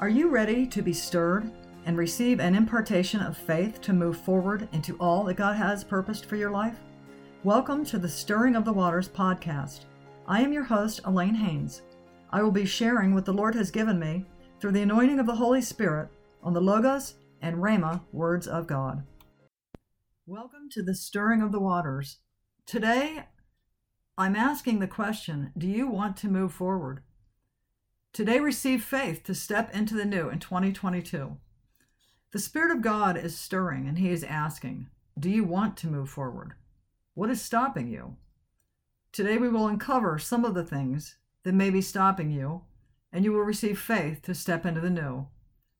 Are you ready to be stirred and receive an impartation of faith to move forward into all that God has purposed for your life? Welcome to the Stirring of the Waters podcast. I am your host, Alane Haynes. I will be sharing what the Lord has given me through the anointing of the Holy Spirit on the Logos and Rhema words of God. Welcome to the Stirring of the Waters. Today, I'm asking the question Do you want to move forward? Today, receive faith to step into the new in 2022. The Spirit of God is stirring and He is asking, Do you want to move forward? What is stopping you? Today, we will uncover some of the things that may be stopping you, and you will receive faith to step into the new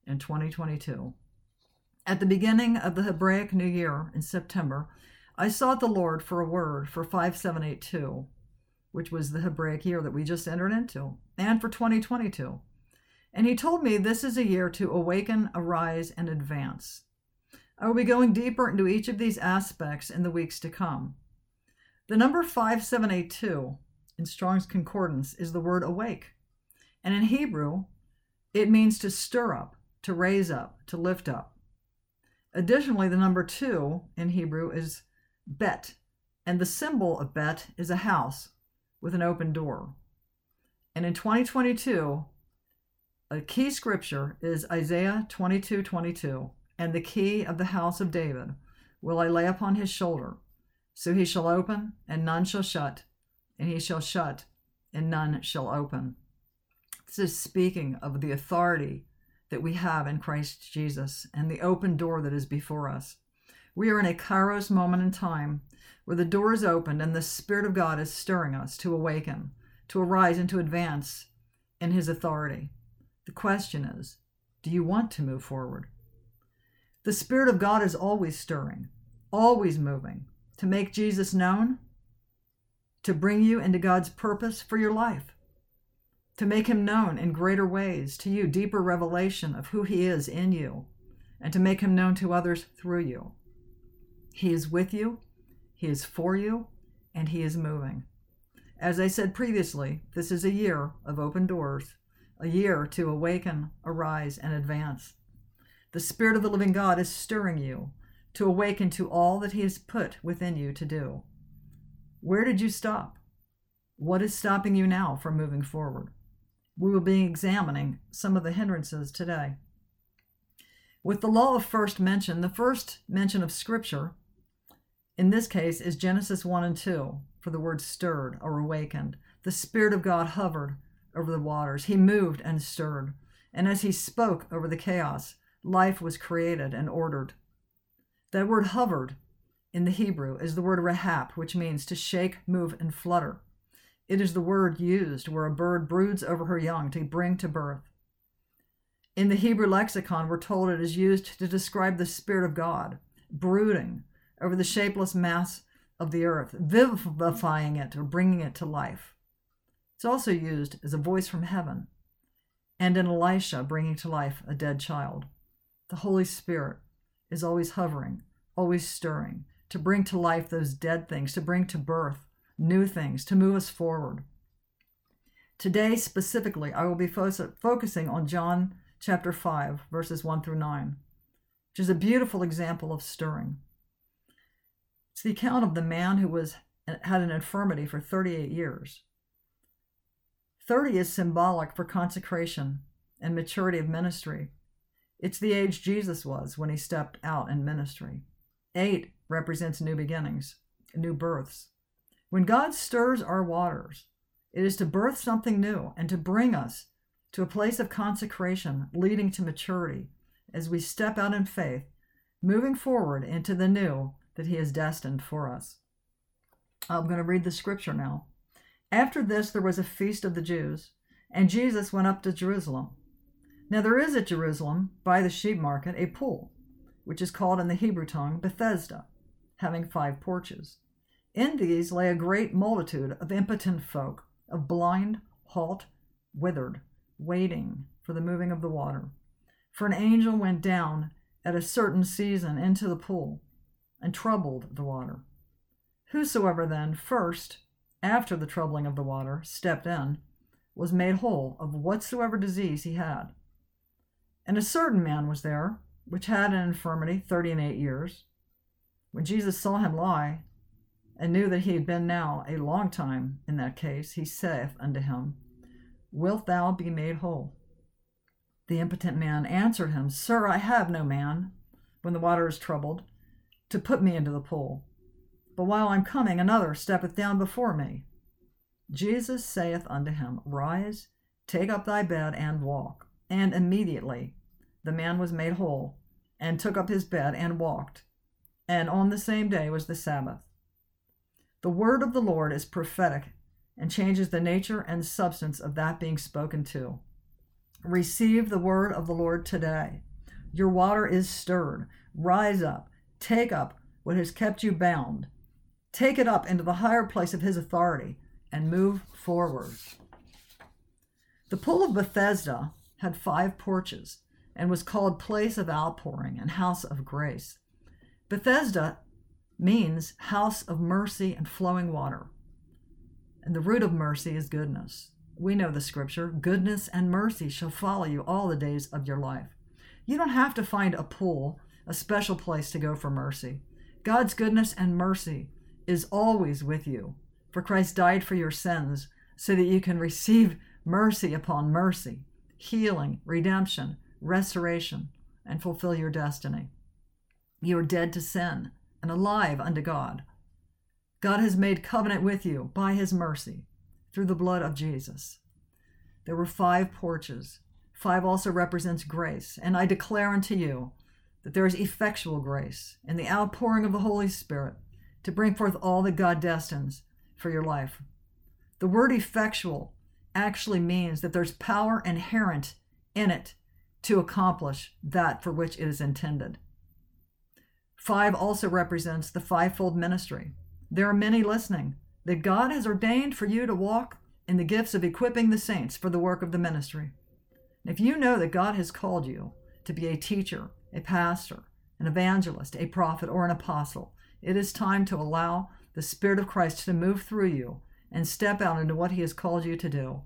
in 2022. At the beginning of the Hebraic New Year in September, I sought the Lord for a word for 5782, which was the Hebraic year that we just entered into, and for 2022. And he told me this is a year to awaken, arise, and advance. I will be going deeper into each of these aspects in the weeks to come. The number 5782 in Strong's Concordance is the word awake. And in Hebrew, it means to stir up, to raise up, to lift up. Additionally, the number two in Hebrew is bet, and the symbol of bet is a house with an open door. And in 2022, a key scripture is Isaiah 22 22, and the key of the house of David will I lay upon his shoulder. So he shall open, and none shall shut, and he shall shut, and none shall open. This is speaking of the authority that we have in Christ Jesus and the open door that is before us. We are in a kairos moment in time where the door is opened and the Spirit of God is stirring us to awaken, to arise, and to advance in His authority. The question is do you want to move forward? The Spirit of God is always stirring, always moving to make Jesus known, to bring you into God's purpose for your life to make him known in greater ways to you, deeper revelation of who he is in you, and to make him known to others through you. He is with you, he is for you, and he is moving. As I said previously, this is a year of open doors, a year to awaken, arise, and advance. The Spirit of the living God is stirring you to awaken to all that He has put within you to do. Where did you stop? What is stopping you now from moving forward? we will be examining some of the hindrances today. With the law of first mention, the first mention of Scripture in this case is Genesis 1 and 2 for the word stirred or awakened. The Spirit of God hovered over the waters, He moved and stirred. And as He spoke over the chaos, life was created and ordered. That word hovered in the Hebrew is the word rahap, which means to shake, move, and flutter. It is the word used where a bird broods over her young to bring to birth. In the Hebrew lexicon, we're told it is used to describe the Spirit of God, brooding over the shapeless mass of the earth, vivifying it or bringing it to life. It's also used as a voice from heaven, and in Elisha, bringing to life a dead child. The Holy Spirit is always hovering, always stirring, to bring to life those dead things, to bring to birth new things to move us forward. Today, specifically, I will be fo- focusing on John chapter 5, verses 1 through 9, which is a beautiful example of stirring. It's the account of the man who was uh, had an infirmity for 38 years. 30 is symbolic for consecration and maturity of ministry. It's the age Jesus was when he stepped out in ministry. 8 represents new beginnings, new births. When God stirs our waters, it is to birth something new and to bring us to a place of consecration leading to maturity as we step out in faith, moving forward into the new that He has destined for us. I'm going to read the scripture now. After this, there was a feast of the Jews, and Jesus went up to Jerusalem. Now, there is at Jerusalem, by the sheep market, a pool, which is called in the Hebrew tongue Bethesda, having five porches. In these lay a great multitude of impotent folk, of blind, halt, withered, waiting for the moving of the water. For an angel went down at a certain season into the pool and troubled the water. Whosoever then first, after the troubling of the water, stepped in, was made whole of whatsoever disease he had. And a certain man was there, which had an infirmity thirty and eight years. When Jesus saw him lie, and knew that he had been now a long time in that case, he saith unto him, Wilt thou be made whole? The impotent man answered him, Sir, I have no man, when the water is troubled, to put me into the pool. But while I'm coming, another steppeth down before me. Jesus saith unto him, Rise, take up thy bed, and walk. And immediately the man was made whole, and took up his bed and walked. And on the same day was the Sabbath. The word of the Lord is prophetic and changes the nature and substance of that being spoken to. Receive the word of the Lord today. Your water is stirred. Rise up. Take up what has kept you bound. Take it up into the higher place of his authority and move forward. The pool of Bethesda had five porches and was called place of outpouring and house of grace. Bethesda means house of mercy and flowing water. And the root of mercy is goodness. We know the scripture goodness and mercy shall follow you all the days of your life. You don't have to find a pool, a special place to go for mercy. God's goodness and mercy is always with you. For Christ died for your sins so that you can receive mercy upon mercy, healing, redemption, restoration, and fulfill your destiny. You are dead to sin and alive unto God. God has made covenant with you by his mercy through the blood of Jesus. There were five porches. Five also represents grace. And I declare unto you that there is effectual grace in the outpouring of the Holy Spirit to bring forth all that God destines for your life. The word effectual actually means that there's power inherent in it to accomplish that for which it is intended. Five also represents the fivefold ministry. There are many listening that God has ordained for you to walk in the gifts of equipping the saints for the work of the ministry. If you know that God has called you to be a teacher, a pastor, an evangelist, a prophet, or an apostle, it is time to allow the Spirit of Christ to move through you and step out into what He has called you to do.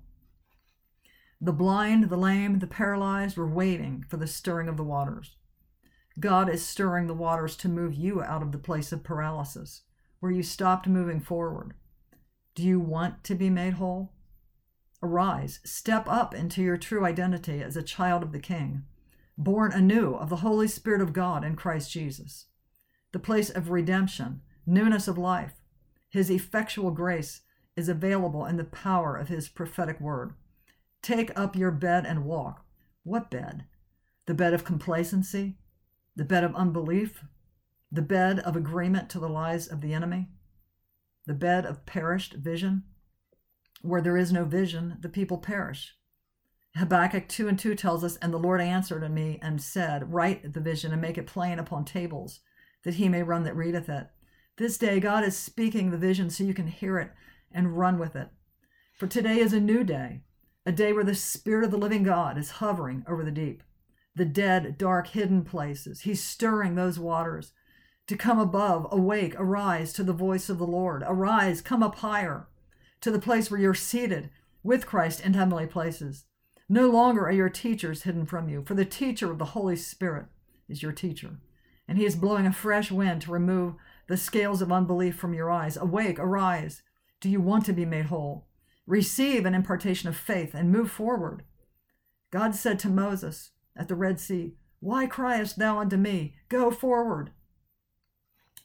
The blind, the lame, the paralyzed were waiting for the stirring of the waters. God is stirring the waters to move you out of the place of paralysis, where you stopped moving forward. Do you want to be made whole? Arise, step up into your true identity as a child of the King, born anew of the Holy Spirit of God in Christ Jesus. The place of redemption, newness of life, His effectual grace is available in the power of His prophetic word. Take up your bed and walk. What bed? The bed of complacency? the bed of unbelief, the bed of agreement to the lies of the enemy, the bed of perished vision. Where there is no vision, the people perish. Habakkuk 2 and 2 tells us, And the Lord answered unto me and said, Write the vision and make it plain upon tables, that he may run that readeth it. This day, God is speaking the vision so you can hear it and run with it. For today is a new day, a day where the Spirit of the living God is hovering over the deep the dead, dark, hidden places. He's stirring those waters to come above, awake, arise to the voice of the Lord. Arise, come up higher to the place where you're seated with Christ in heavenly places. No longer are your teachers hidden from you, for the teacher of the Holy Spirit is your teacher. And he is blowing a fresh wind to remove the scales of unbelief from your eyes. Awake, arise. Do you want to be made whole? Receive an impartation of faith and move forward. God said to Moses, at the Red Sea, Why criest thou unto me? Go forward.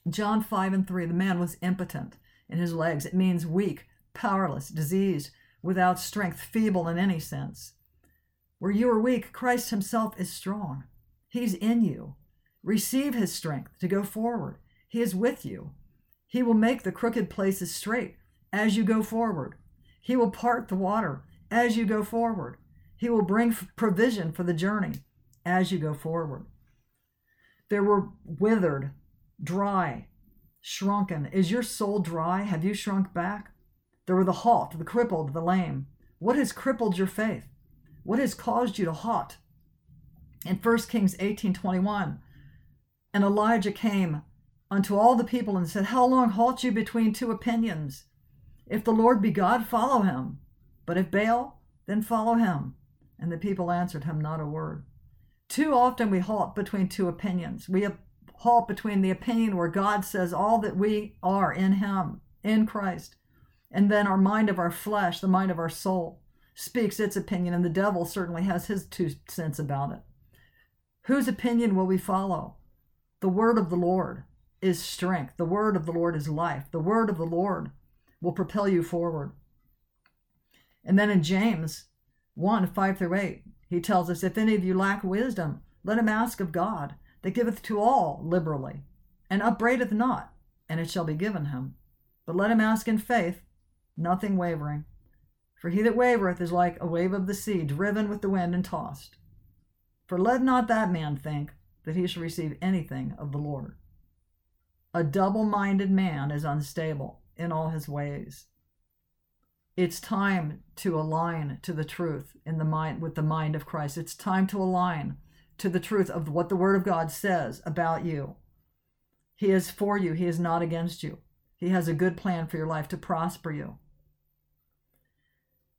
John 5 and 3, the man was impotent in his legs. It means weak, powerless, diseased, without strength, feeble in any sense. Where you are weak, Christ himself is strong. He's in you. Receive his strength to go forward. He is with you. He will make the crooked places straight as you go forward. He will part the water as you go forward. He will bring provision for the journey as you go forward. There were withered, dry, shrunken. Is your soul dry? Have you shrunk back? There were the halt, the crippled, the lame. What has crippled your faith? What has caused you to halt? In 1 Kings 18:21, and Elijah came unto all the people and said, How long halt you between two opinions? If the Lord be God, follow him. But if Baal, then follow him. And the people answered him not a word. Too often we halt between two opinions. We halt between the opinion where God says all that we are in Him, in Christ, and then our mind of our flesh, the mind of our soul, speaks its opinion, and the devil certainly has his two cents about it. Whose opinion will we follow? The word of the Lord is strength. The word of the Lord is life. The word of the Lord will propel you forward. And then in James 1 5 through 8, he tells us, If any of you lack wisdom, let him ask of God, that giveth to all liberally, and upbraideth not, and it shall be given him. But let him ask in faith, nothing wavering. For he that wavereth is like a wave of the sea, driven with the wind and tossed. For let not that man think that he shall receive anything of the Lord. A double minded man is unstable in all his ways. It's time to align to the truth in the mind with the mind of Christ. It's time to align to the truth of what the Word of God says about you. He is for you, He is not against you. He has a good plan for your life to prosper you.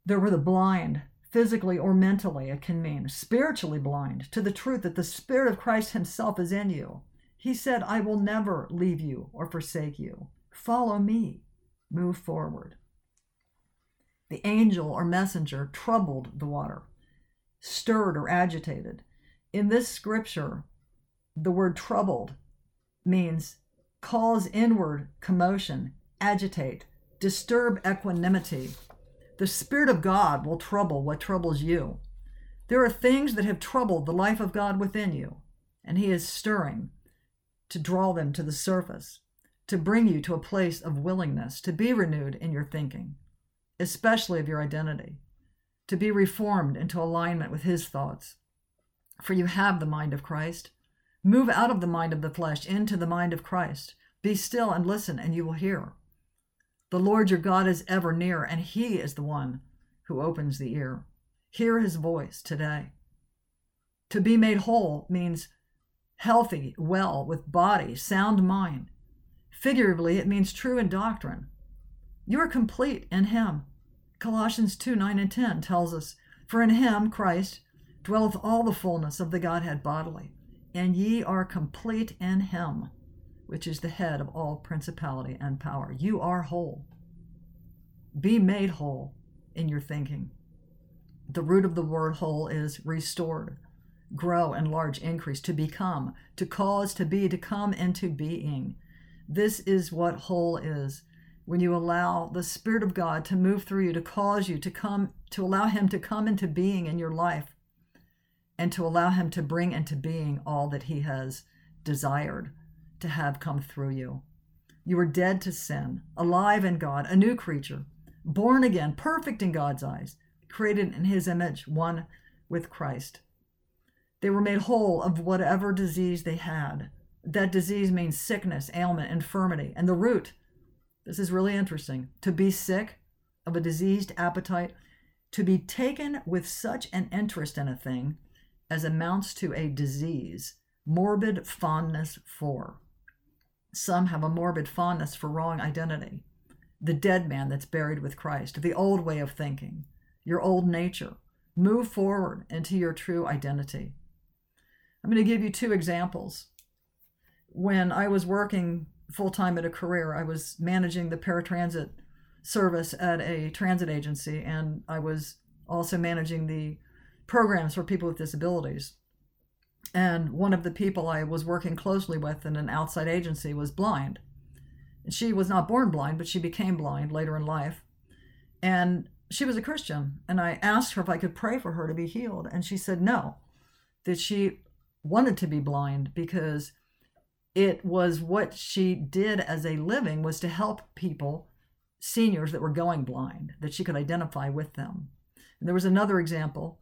There were the blind, physically or mentally, it can mean, spiritually blind to the truth that the Spirit of Christ Himself is in you. He said, I will never leave you or forsake you. Follow me. Move forward. The angel or messenger troubled the water, stirred or agitated. In this scripture, the word troubled means cause inward commotion, agitate, disturb equanimity, the Spirit of God will trouble what troubles you. There are things that have troubled the life of God within you, and He is stirring to draw them to the surface, to bring you to a place of willingness to be renewed in your thinking, especially of your identity, to be reformed into alignment with His thoughts. For you have the mind of Christ. Move out of the mind of the flesh into the mind of Christ. Be still and listen, and you will hear. The Lord your God is ever near, and He is the one who opens the ear. Hear His voice today. To be made whole means healthy, well, with body, sound mind. Figuratively, it means true in doctrine. You are complete in Him. Colossians 2 9 and 10 tells us, For in Him, Christ, dwelleth all the fullness of the Godhead bodily, and ye are complete in Him which is the head of all principality and power. You are whole. Be made whole in your thinking. The root of the word whole is restored, grow, enlarge, increase, to become, to cause, to be, to come into being. This is what whole is. When you allow the Spirit of God to move through you, to cause you to come, to allow Him to come into being in your life, and to allow Him to bring into being all that He has desired to have come through you. You were dead to sin, alive in God, a new creature, born again, perfect in God's eyes, created in his image, one with Christ. They were made whole of whatever disease they had. That disease means sickness, ailment, infirmity. And the root, this is really interesting, to be sick of a diseased appetite, to be taken with such an interest in a thing as amounts to a disease, morbid fondness for. Some have a morbid fondness for wrong identity, the dead man that's buried with Christ, the old way of thinking, your old nature. Move forward into your true identity. I'm going to give you two examples. When I was working full time at a career, I was managing the paratransit service at a transit agency, and I was also managing the programs for people with disabilities. And one of the people I was working closely with in an outside agency was blind. She was not born blind, but she became blind later in life. And she was a Christian. And I asked her if I could pray for her to be healed. And she said no, that she wanted to be blind because it was what she did as a living was to help people seniors that were going blind that she could identify with them and there was another example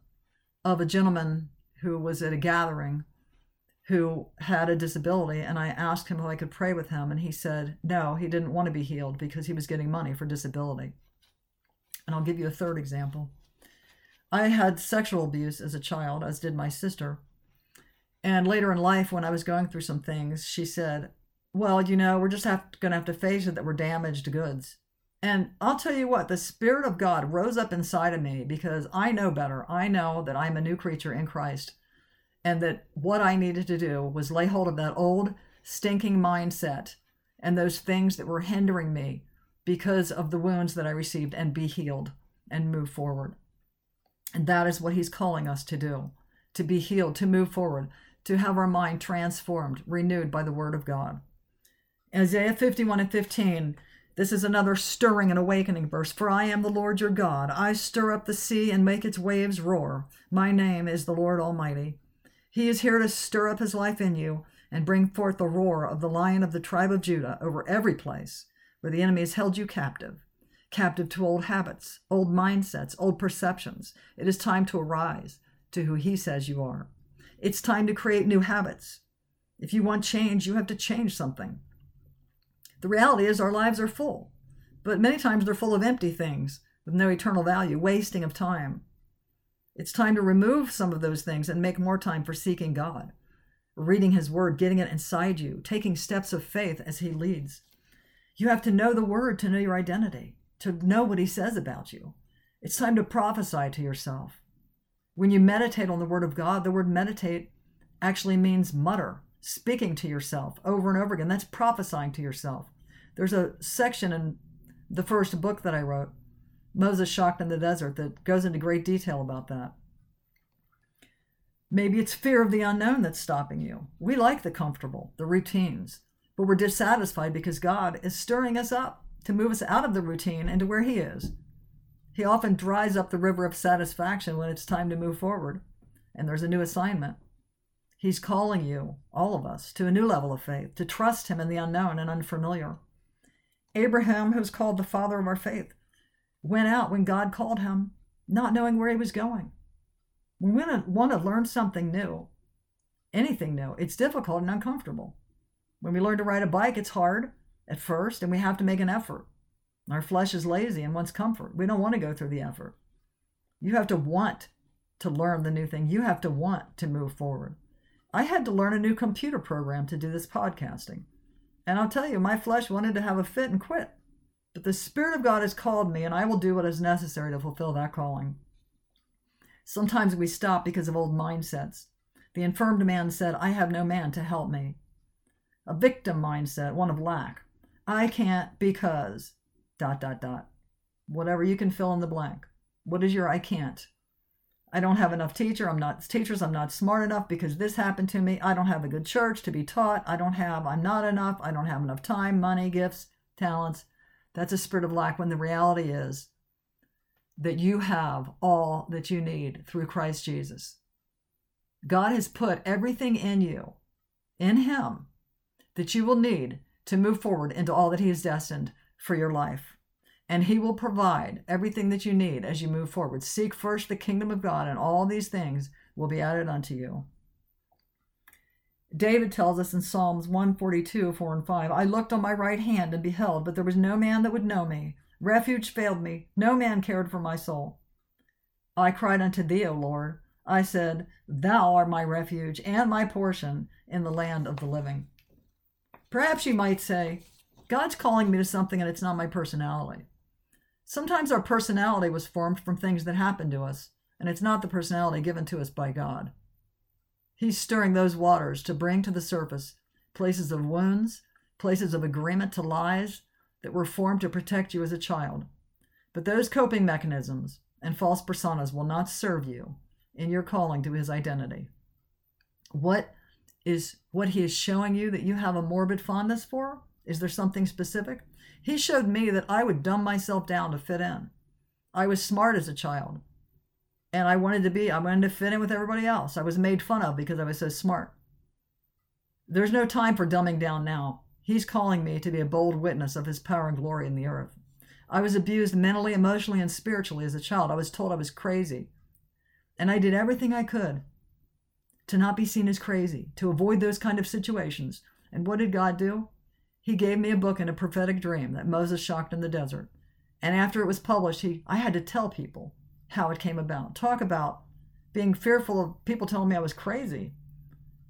of a gentleman who was at a gathering who had a disability and I asked him if I could pray with him and he said no, he didn't want to be healed because he was getting money for disability. And I'll give you a third example. I had sexual abuse as a child, as did my sister. And later in life, when I was going through some things, she said, Well, you know, we're just going to have to face it that we're damaged goods. And I'll tell you what, the Spirit of God rose up inside of me because I know better. I know that I'm a new creature in Christ. and that what I needed to do was lay hold of that old stinking mindset and those things that were hindering me because of the wounds that I received and be healed and move forward. And that is what he's calling us to do to be healed, to move forward, to have our mind transformed, renewed by the word of God. Isaiah 51 and 15, this is another stirring and awakening verse. For I am the Lord your God. I stir up the sea and make its waves roar. My name is the Lord Almighty. He is here to stir up his life in you and bring forth the roar of the lion of the tribe of Judah over every place where the enemy has held you captive, captive to old habits, old mindsets, old perceptions. It is time to arise to who he says you are. It's time to create new habits. If you want change, you have to change something. The reality is, our lives are full, but many times they're full of empty things with no eternal value, wasting of time. It's time to remove some of those things and make more time for seeking God, reading His Word, getting it inside you, taking steps of faith as He leads. You have to know the Word to know your identity, to know what He says about you. It's time to prophesy to yourself. When you meditate on the Word of God, the word meditate actually means mutter, speaking to yourself over and over again. That's prophesying to yourself. There's a section in the first book that I wrote, Moses Shocked in the Desert, that goes into great detail about that. Maybe it's fear of the unknown that's stopping you. We like the comfortable, the routines, but we're dissatisfied because God is stirring us up to move us out of the routine into where He is. He often dries up the river of satisfaction when it's time to move forward and there's a new assignment. He's calling you, all of us, to a new level of faith, to trust Him in the unknown and unfamiliar. Abraham, who's called the father of our faith, went out when God called him, not knowing where he was going. When we want to learn something new, anything new, it's difficult and uncomfortable. When we learn to ride a bike, it's hard at first, and we have to make an effort. Our flesh is lazy and wants comfort. We don't want to go through the effort. You have to want to learn the new thing. You have to want to move forward. I had to learn a new computer program to do this podcasting. And I'll tell you, my flesh wanted to have a fit and quit. But the Spirit of God has called me, and I will do what is necessary to fulfill that calling. Sometimes we stop because of old mindsets. The infirmed man said, I have no man to help me. A victim mindset, one of lack. I can't because, dot, dot, dot. Whatever you can fill in the blank. What is your I can't? I don't have enough teacher. I'm not teachers. I'm not smart enough because this happened to me. I don't have a good church to be taught. I don't have, I'm not enough. I don't have enough time, money, gifts, talents. That's a spirit of lack when the reality is that you have all that you need through Christ Jesus. God has put everything in you, in Him, that you will need to move forward into all that He has destined for your life and he will provide everything that you need as you move forward. Seek first the kingdom of God, and all these things will be added unto you. David tells us in Psalms 142, 4 and 5 I looked on my right hand and beheld, but there was no man that would know me. Refuge failed me, no man cared for my soul. I cried unto thee, O Lord. I said, Thou art my refuge and my portion in the land of the living. Perhaps you might say, God's calling me to something and it's not my personality. Sometimes our personality was formed from things that happened to us, and it's not the personality given to us by God. He's stirring those waters to bring to the surface places of wounds, places of agreement to lies that were formed to protect you as a child. But those coping mechanisms and false personas will not serve you in your calling to his identity. What is what he is showing you that you have a morbid fondness for? Is there something specific? He showed me that I would dumb myself down to fit in. I was smart as a child. And I wanted to be, I wanted to fit in with everybody else. I was made fun of because I was so smart. There's no time for dumbing down now. He's calling me to be a bold witness of his power and glory in the earth. I was abused mentally, emotionally, and spiritually as a child. I was told I was crazy. And I did everything I could to not be seen as crazy, to avoid those kind of situations. And what did God do? He gave me a book and a prophetic dream that Moses shocked in the desert. And after it was published, he I had to tell people how it came about. Talk about being fearful of people telling me I was crazy,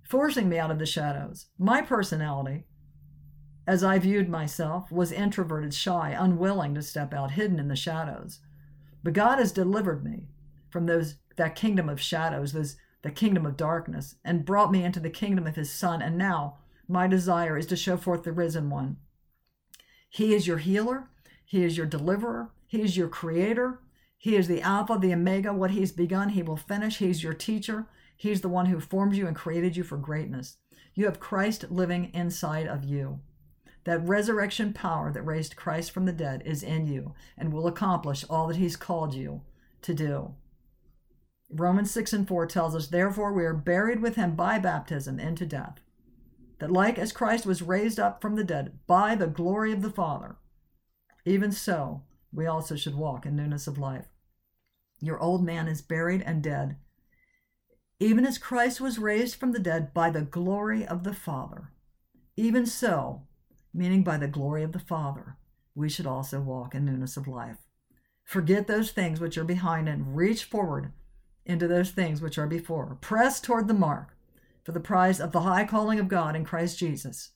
forcing me out of the shadows. My personality, as I viewed myself, was introverted, shy, unwilling to step out, hidden in the shadows. But God has delivered me from those that kingdom of shadows, those the kingdom of darkness and brought me into the kingdom of his Son. And now my desire is to show forth the risen one. He is your healer, he is your deliverer, he is your creator, he is the Alpha, the Omega. What he's begun, he will finish. He's your teacher. He's the one who formed you and created you for greatness. You have Christ living inside of you. That resurrection power that raised Christ from the dead is in you and will accomplish all that he's called you to do. Romans 6 and 4 tells us, Therefore, we are buried with him by baptism into death, that like as Christ was raised up from the dead by the glory of the Father, even so we also should walk in newness of life. Your old man is buried and dead, even as Christ was raised from the dead by the glory of the Father. Even so, meaning by the glory of the Father, we should also walk in newness of life. Forget those things which are behind and reach forward into those things which are before. Press toward the mark for the prize of the high calling of God in Christ Jesus.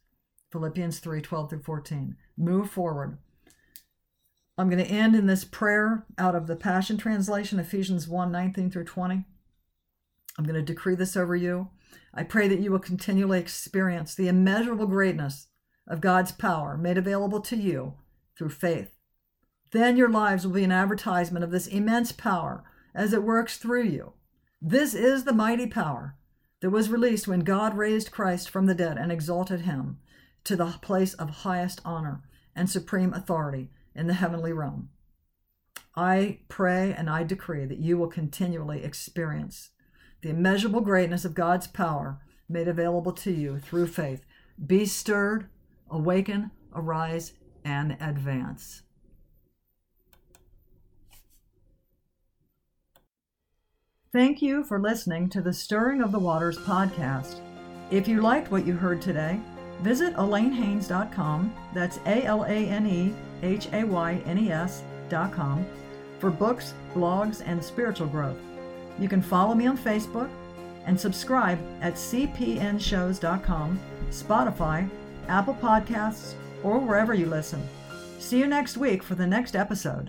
Philippians 3 12 through 14. Move forward. I'm going to end in this prayer out of the Passion Translation, Ephesians 1 19 through 20. I'm going to decree this over you. I pray that you will continually experience the immeasurable greatness of God's power made available to you through faith. Then your lives will be an advertisement of this immense power as it works through you. This is the mighty power that was released when God raised Christ from the dead and exalted him to the place of highest honor and supreme authority in the heavenly realm. I pray and I decree that you will continually experience the immeasurable greatness of God's power made available to you through faith. Be stirred, awaken, arise, and advance. Thank you for listening to the Stirring of the Waters podcast. If you liked what you heard today, visit AlaneHaynes.com, that's A L A N E H A Y N E S.com, for books, blogs, and spiritual growth. You can follow me on Facebook and subscribe at cpnshows.com, Spotify, Apple Podcasts, or wherever you listen. See you next week for the next episode.